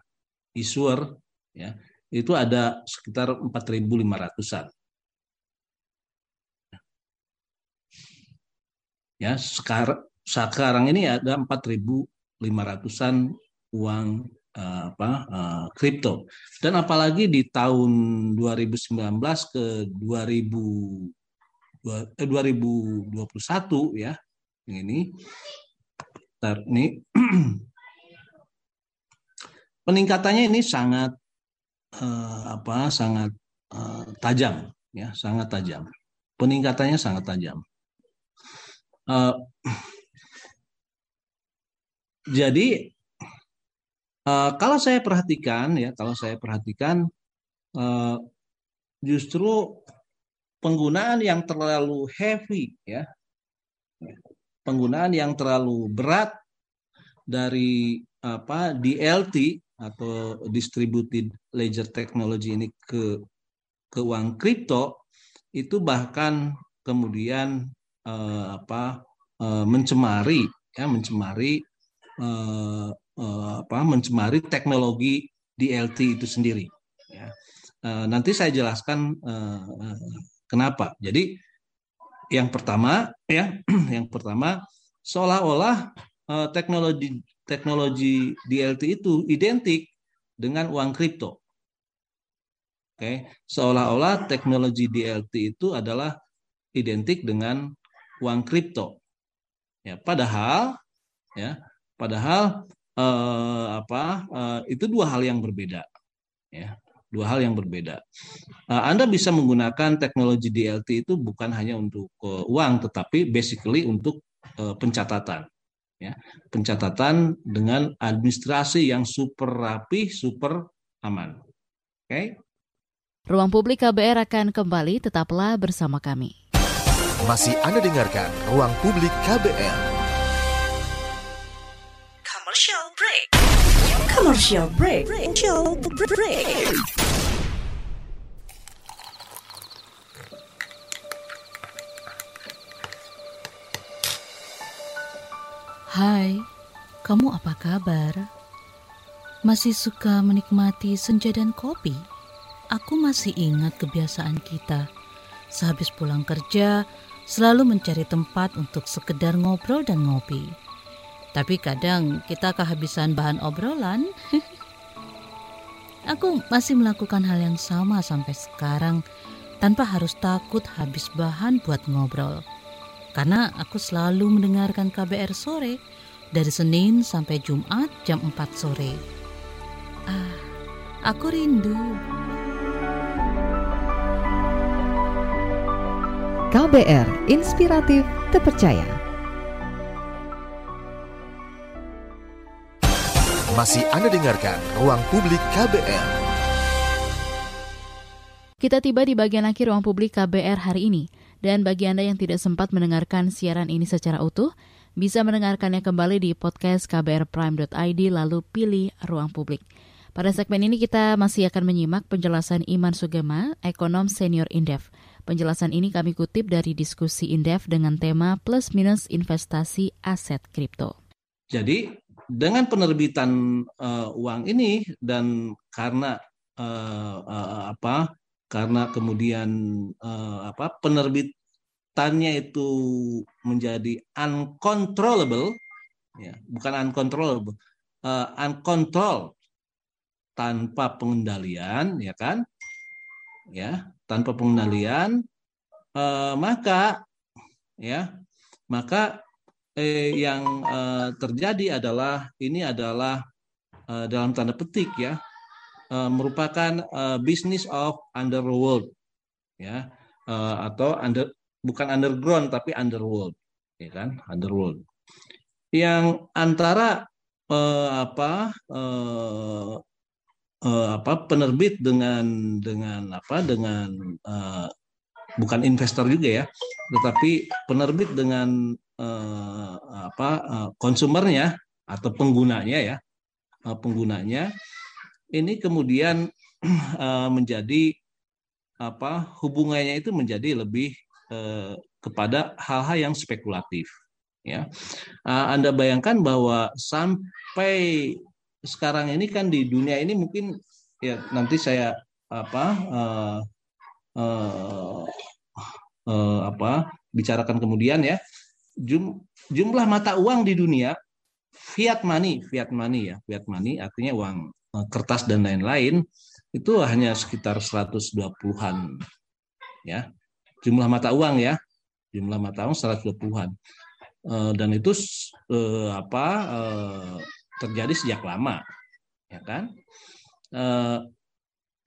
[SPEAKER 9] issuer ya itu ada sekitar 4.500an ya sekarang sekarang ini ada 4.500an uang uh, apa uh, kripto. Dan apalagi di tahun 2019 ke 2000 eh, 2021 ya ini Ntar, ini peningkatannya ini sangat uh, apa sangat uh, tajam ya sangat tajam. Peningkatannya sangat tajam. Uh, jadi Uh, kalau saya perhatikan ya, kalau saya perhatikan uh, justru penggunaan yang terlalu heavy ya, penggunaan yang terlalu berat dari apa DLT atau distributed ledger technology ini ke ke uang kripto itu bahkan kemudian uh, apa uh, mencemari ya mencemari uh, uh, apa mencemari teknologi DLT itu sendiri. Ya. Uh, nanti saya jelaskan uh, kenapa. Jadi yang pertama ya, yang pertama seolah-olah uh, teknologi teknologi DLT itu identik dengan uang kripto. Oke, okay. seolah-olah teknologi DLT itu adalah identik dengan uang kripto. Ya, padahal ya, padahal eh, apa eh, itu dua hal yang berbeda ya dua hal yang berbeda eh, Anda bisa menggunakan teknologi DLT itu bukan hanya untuk eh, uang tetapi basically untuk eh, pencatatan ya pencatatan dengan administrasi yang super rapi super aman oke okay?
[SPEAKER 3] Ruang Publik KBR akan kembali, tetaplah bersama kami.
[SPEAKER 2] Masih Anda dengarkan Ruang Publik KBR.
[SPEAKER 6] Commercial break. Commercial break.
[SPEAKER 4] Hai, kamu apa kabar? Masih suka menikmati senja dan kopi? Aku masih ingat kebiasaan kita. Sehabis pulang kerja, selalu mencari tempat untuk sekedar ngobrol dan ngopi. Tapi kadang kita kehabisan bahan obrolan. Aku masih melakukan hal yang sama sampai sekarang tanpa harus takut habis bahan buat ngobrol. Karena aku selalu mendengarkan KBR sore dari Senin sampai Jumat jam 4 sore. Ah, aku rindu.
[SPEAKER 10] KBR Inspiratif Terpercaya.
[SPEAKER 2] Masih Anda dengarkan Ruang Publik KBR.
[SPEAKER 3] Kita tiba di bagian akhir Ruang Publik KBR hari ini. Dan bagi Anda yang tidak sempat mendengarkan siaran ini secara utuh, bisa mendengarkannya kembali di podcast kbrprime.id lalu pilih Ruang Publik. Pada segmen ini kita masih akan menyimak penjelasan Iman Sugema, ekonom senior Indef. Penjelasan ini kami kutip dari diskusi Indef dengan tema plus minus investasi aset kripto.
[SPEAKER 9] Jadi dengan penerbitan uh, uang ini dan karena uh, uh, apa karena kemudian eh, apa penerbitannya itu menjadi uncontrollable ya bukan uncontrollable uh, uncontrolled tanpa pengendalian ya kan? Ya tanpa pengendalian eh, maka ya maka eh, yang eh, terjadi adalah ini adalah eh, dalam tanda petik ya eh, merupakan eh, business of underworld ya eh, atau under bukan underground tapi underworld ya kan underworld. Yang antara eh, apa eh, uh, apa penerbit dengan dengan apa dengan uh, bukan investor juga ya, tetapi penerbit dengan uh, apa uh, konsumernya atau penggunanya ya, uh, penggunanya ini kemudian uh, menjadi apa hubungannya itu menjadi lebih uh, kepada hal-hal yang spekulatif ya. Uh, Anda bayangkan bahwa sampai sekarang ini kan di dunia ini mungkin ya nanti saya apa uh, uh, uh, apa bicarakan kemudian ya. Jum, jumlah mata uang di dunia fiat money fiat money ya fiat money artinya uang uh, kertas dan lain-lain itu hanya sekitar 120-an ya. Jumlah mata uang ya jumlah mata uang 120-an uh, dan itu uh, apa terjadi sejak lama, ya kan? Eh,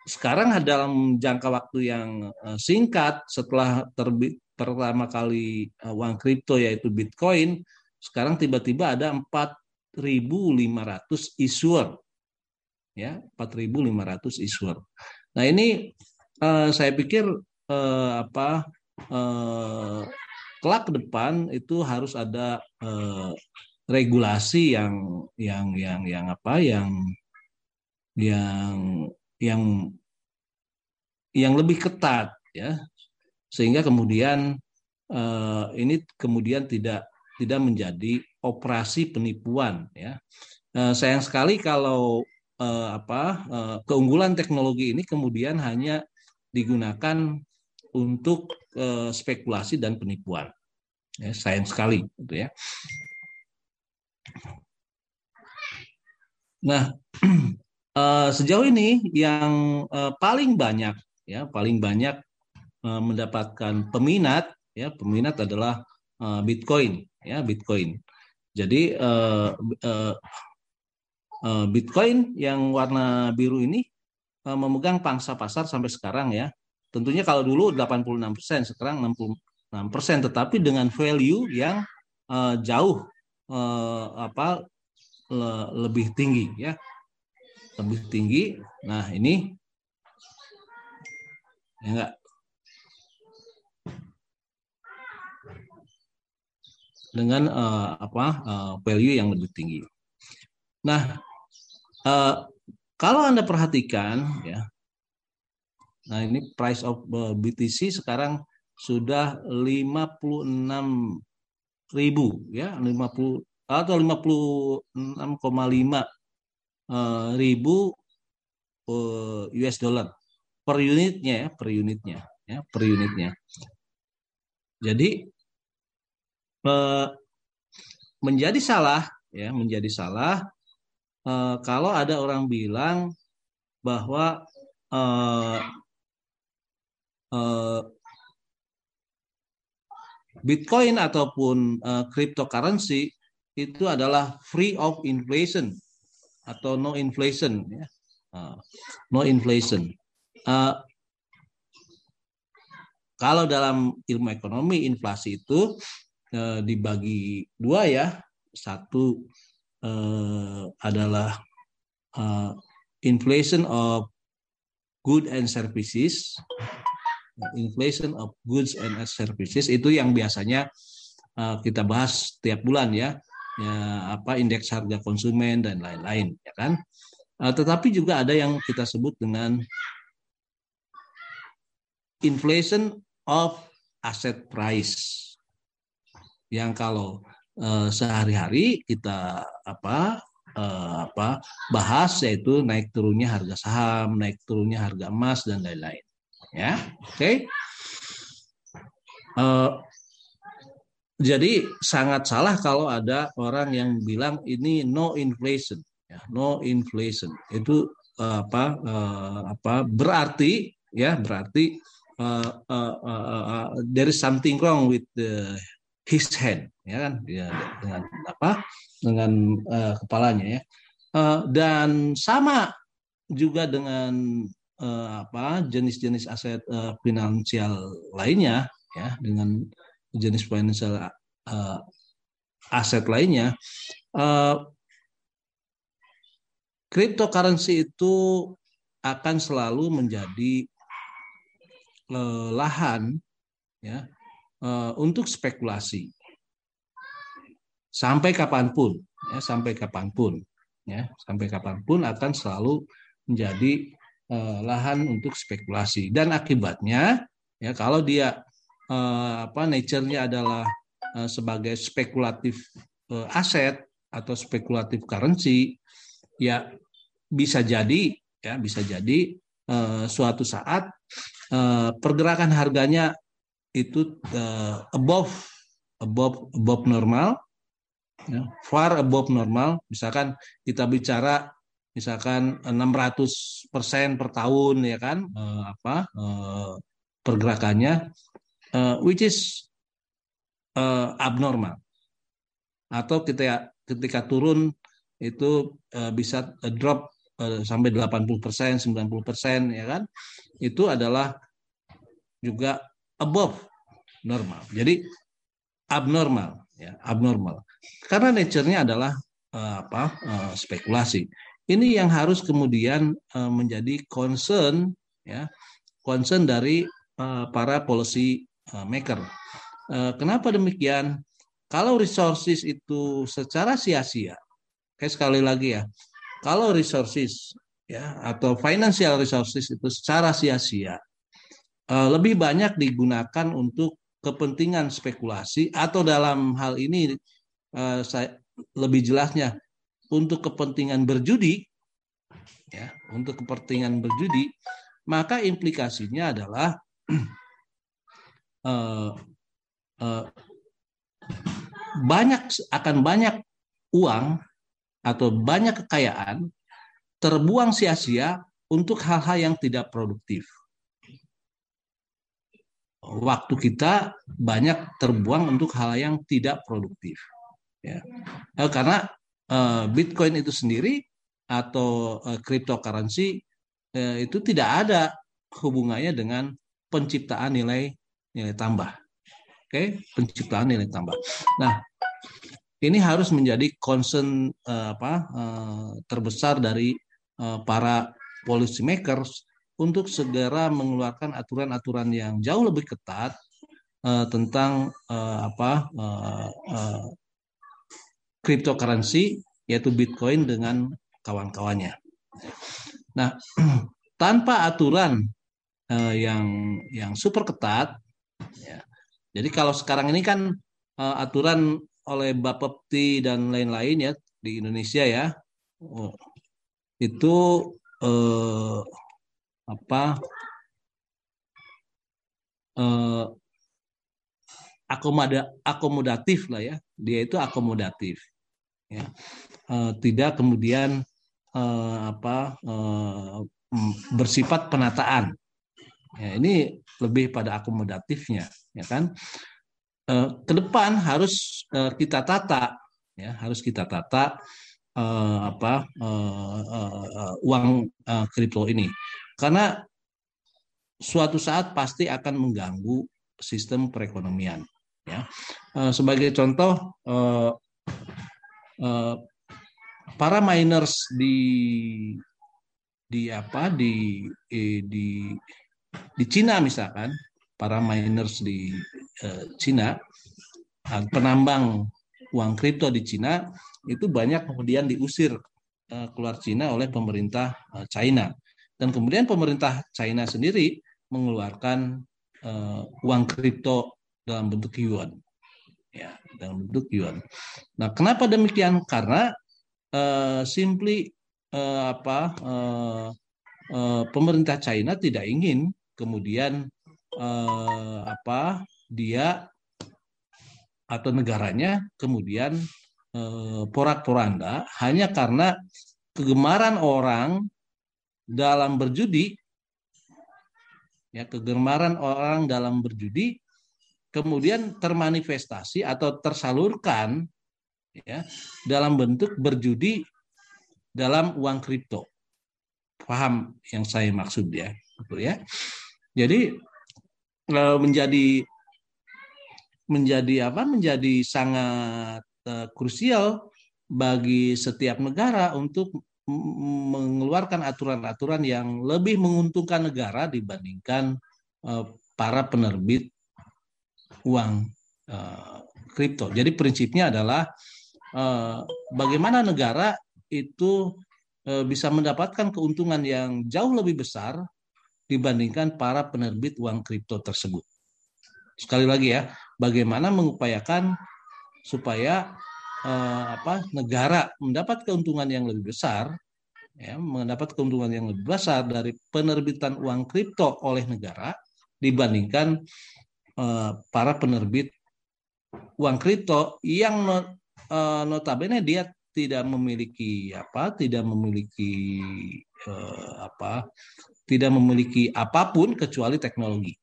[SPEAKER 9] sekarang dalam jangka waktu yang eh, singkat setelah terbit pertama kali eh, uang kripto yaitu Bitcoin, sekarang tiba-tiba ada 4.500 issuer, ya 4.500 issuer. Nah ini saya pikir apa kelak ke depan itu harus ada regulasi yang yang yang yang apa yang yang yang yang lebih ketat ya. Sehingga kemudian eh, ini kemudian tidak tidak menjadi operasi penipuan ya. Eh, sayang sekali kalau eh, apa eh, keunggulan teknologi ini kemudian hanya digunakan untuk eh, spekulasi dan penipuan ya. Sayang sekali gitu ya. Nah, uh, sejauh ini yang uh, paling banyak ya paling banyak uh, mendapatkan peminat ya peminat adalah uh, Bitcoin ya Bitcoin. Jadi uh, uh, uh, Bitcoin yang warna biru ini uh, memegang pangsa pasar sampai sekarang ya. Tentunya kalau dulu 86%, sekarang 66%, tetapi dengan value yang uh, jauh uh, apa le, lebih tinggi ya lebih tinggi. Nah ini. Ya enggak? Dengan uh, apa uh, value yang lebih tinggi. Nah uh, kalau anda perhatikan ya. Nah ini price of BTC sekarang sudah 56 ribu ya. 50 atau 56,5 uh, ribu eh, US dollar. Per unitnya ya per unitnya ya per unitnya. Jadi uh, menjadi salah ya menjadi salah kalau ada orang bilang bahwa Bitcoin ataupun uh, cryptocurrency itu adalah free of inflation atau no inflation ya. Uh, no inflation. Uh, kalau dalam ilmu ekonomi inflasi itu uh, dibagi dua ya. Satu uh, adalah uh, inflation of good and services inflation of goods and services itu yang biasanya uh, kita bahas tiap bulan ya, ya apa indeks harga konsumen dan lain-lain ya kan. Uh, tetapi juga ada yang kita sebut dengan inflation of asset price yang kalau uh, sehari-hari kita apa uh, apa bahas yaitu naik turunnya harga saham, naik turunnya harga emas dan lain-lain Ya, oke. Okay. Jadi sangat salah kalau ada orang yang bilang ini no inflation, ya, no inflation. Itu uh, apa uh, apa berarti ya berarti uh, uh, uh, uh, there is something wrong with the, his head ya kan ya, dengan apa dengan uh, kepalanya ya uh, dan sama juga dengan uh, apa jenis-jenis aset uh, finansial lainnya ya dengan jenis financial uh, aset lainnya, uh, cryptocurrency itu akan selalu menjadi uh, lahan ya uh, untuk spekulasi. Sampai kapan pun ya sampai kapan pun ya sampai kapan pun akan selalu menjadi uh, lahan untuk spekulasi. Dan akibatnya ya kalau dia uh, apa nature-nya adalah uh, sebagai spekulatif uh, aset atau spekulatif currency ya bisa jadi ya bisa jadi uh, suatu saat uh, pergerakan harganya itu uh, above above above normal ya, far above normal. Misalkan kita bicara misalkan 600 persen per tahun ya kan uh, apa uh, pergerakannya uh, which is uh, abnormal. Atau kita ketika turun itu uh, bisa drop uh, sampai 80%, 90% ya kan. Itu adalah juga above normal. Jadi abnormal ya, abnormal. Karena nature-nya adalah uh, apa? Uh, spekulasi. Ini yang harus kemudian uh, menjadi concern ya, concern dari uh, para policy maker. Eh, kenapa demikian? Kalau resources itu secara sia-sia, kayak sekali lagi ya, kalau resources ya atau financial resources itu secara sia-sia, eh, lebih banyak digunakan untuk kepentingan spekulasi atau dalam hal ini saya lebih jelasnya untuk kepentingan berjudi, ya untuk kepentingan berjudi, maka implikasinya adalah uh, uh, banyak akan banyak uang atau banyak kekayaan terbuang sia-sia untuk hal-hal yang tidak produktif. Waktu kita banyak terbuang untuk hal yang tidak produktif. Ya. Eh, karena uh, Bitcoin itu sendiri atau uh, cryptocurrency uh, itu tidak ada hubungannya dengan penciptaan nilai nilai tambah. Oke, penciptaan nilai tambah. Nah, ini harus menjadi concern uh, apa uh, terbesar dari uh, para policy makers untuk segera mengeluarkan aturan-aturan yang jauh lebih ketat uh, tentang uh, apa uh, uh, cryptocurrency yaitu Bitcoin dengan kawan-kawannya. Nah, tanpa aturan uh, yang yang super ketat Ya. Jadi kalau sekarang ini kan uh, aturan oleh Bapepti dan lain-lain ya di Indonesia ya, oh, itu uh, apa uh, akomoda akomodatif lah ya, dia itu akomodatif, ya. uh, tidak kemudian uh, apa uh, bersifat penataan. Ya, ini lebih pada akomodatifnya, ya kan? E, ke depan harus e, kita tata, ya harus kita tata e, apa e, e, uang e, kripto ini, karena suatu saat pasti akan mengganggu sistem perekonomian. Ya, e, sebagai contoh, e, e, para miners di di apa di di di Cina misalkan para miners di uh, Cina uh, penambang uang kripto di Cina itu banyak kemudian diusir uh, keluar Cina oleh pemerintah uh, China dan kemudian pemerintah China sendiri mengeluarkan uh, uang kripto dalam bentuk yuan ya dalam bentuk yuan. Nah, kenapa demikian? Karena uh, simply uh, apa uh, uh, pemerintah China tidak ingin kemudian eh, apa dia atau negaranya kemudian eh, porak-poranda hanya karena kegemaran orang dalam berjudi ya kegemaran orang dalam berjudi kemudian termanifestasi atau tersalurkan ya dalam bentuk berjudi dalam uang kripto. Paham yang saya maksud ya, betul ya. Jadi eh, menjadi menjadi apa? Menjadi sangat uh, krusial bagi setiap negara untuk mengeluarkan aturan-aturan yang lebih menguntungkan negara dibandingkan uh, para penerbit uang kripto. Jadi prinsipnya adalah bagaimana negara itu bisa mendapatkan keuntungan yang jauh lebih besar dibandingkan para penerbit uang kripto tersebut. Sekali lagi ya, bagaimana mengupayakan supaya uh, apa negara mendapat keuntungan yang lebih besar ya mendapat keuntungan yang lebih besar dari penerbitan uang kripto oleh negara dibandingkan uh, para penerbit uang kripto yang not, uh, notabene dia tidak memiliki apa tidak memiliki uh, apa tidak memiliki apa pun kecuali teknologi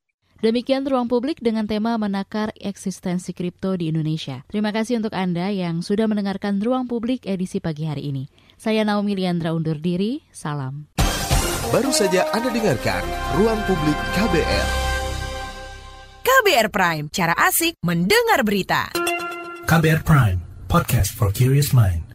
[SPEAKER 3] Demikian ruang publik dengan tema menakar eksistensi kripto di Indonesia. Terima kasih untuk Anda yang sudah mendengarkan ruang publik edisi pagi hari ini. Saya Naomi Liandra undur diri, salam.
[SPEAKER 2] Baru saja Anda dengarkan ruang publik KBR.
[SPEAKER 6] KBR Prime, cara asik mendengar berita.
[SPEAKER 1] KBR Prime, podcast for curious mind.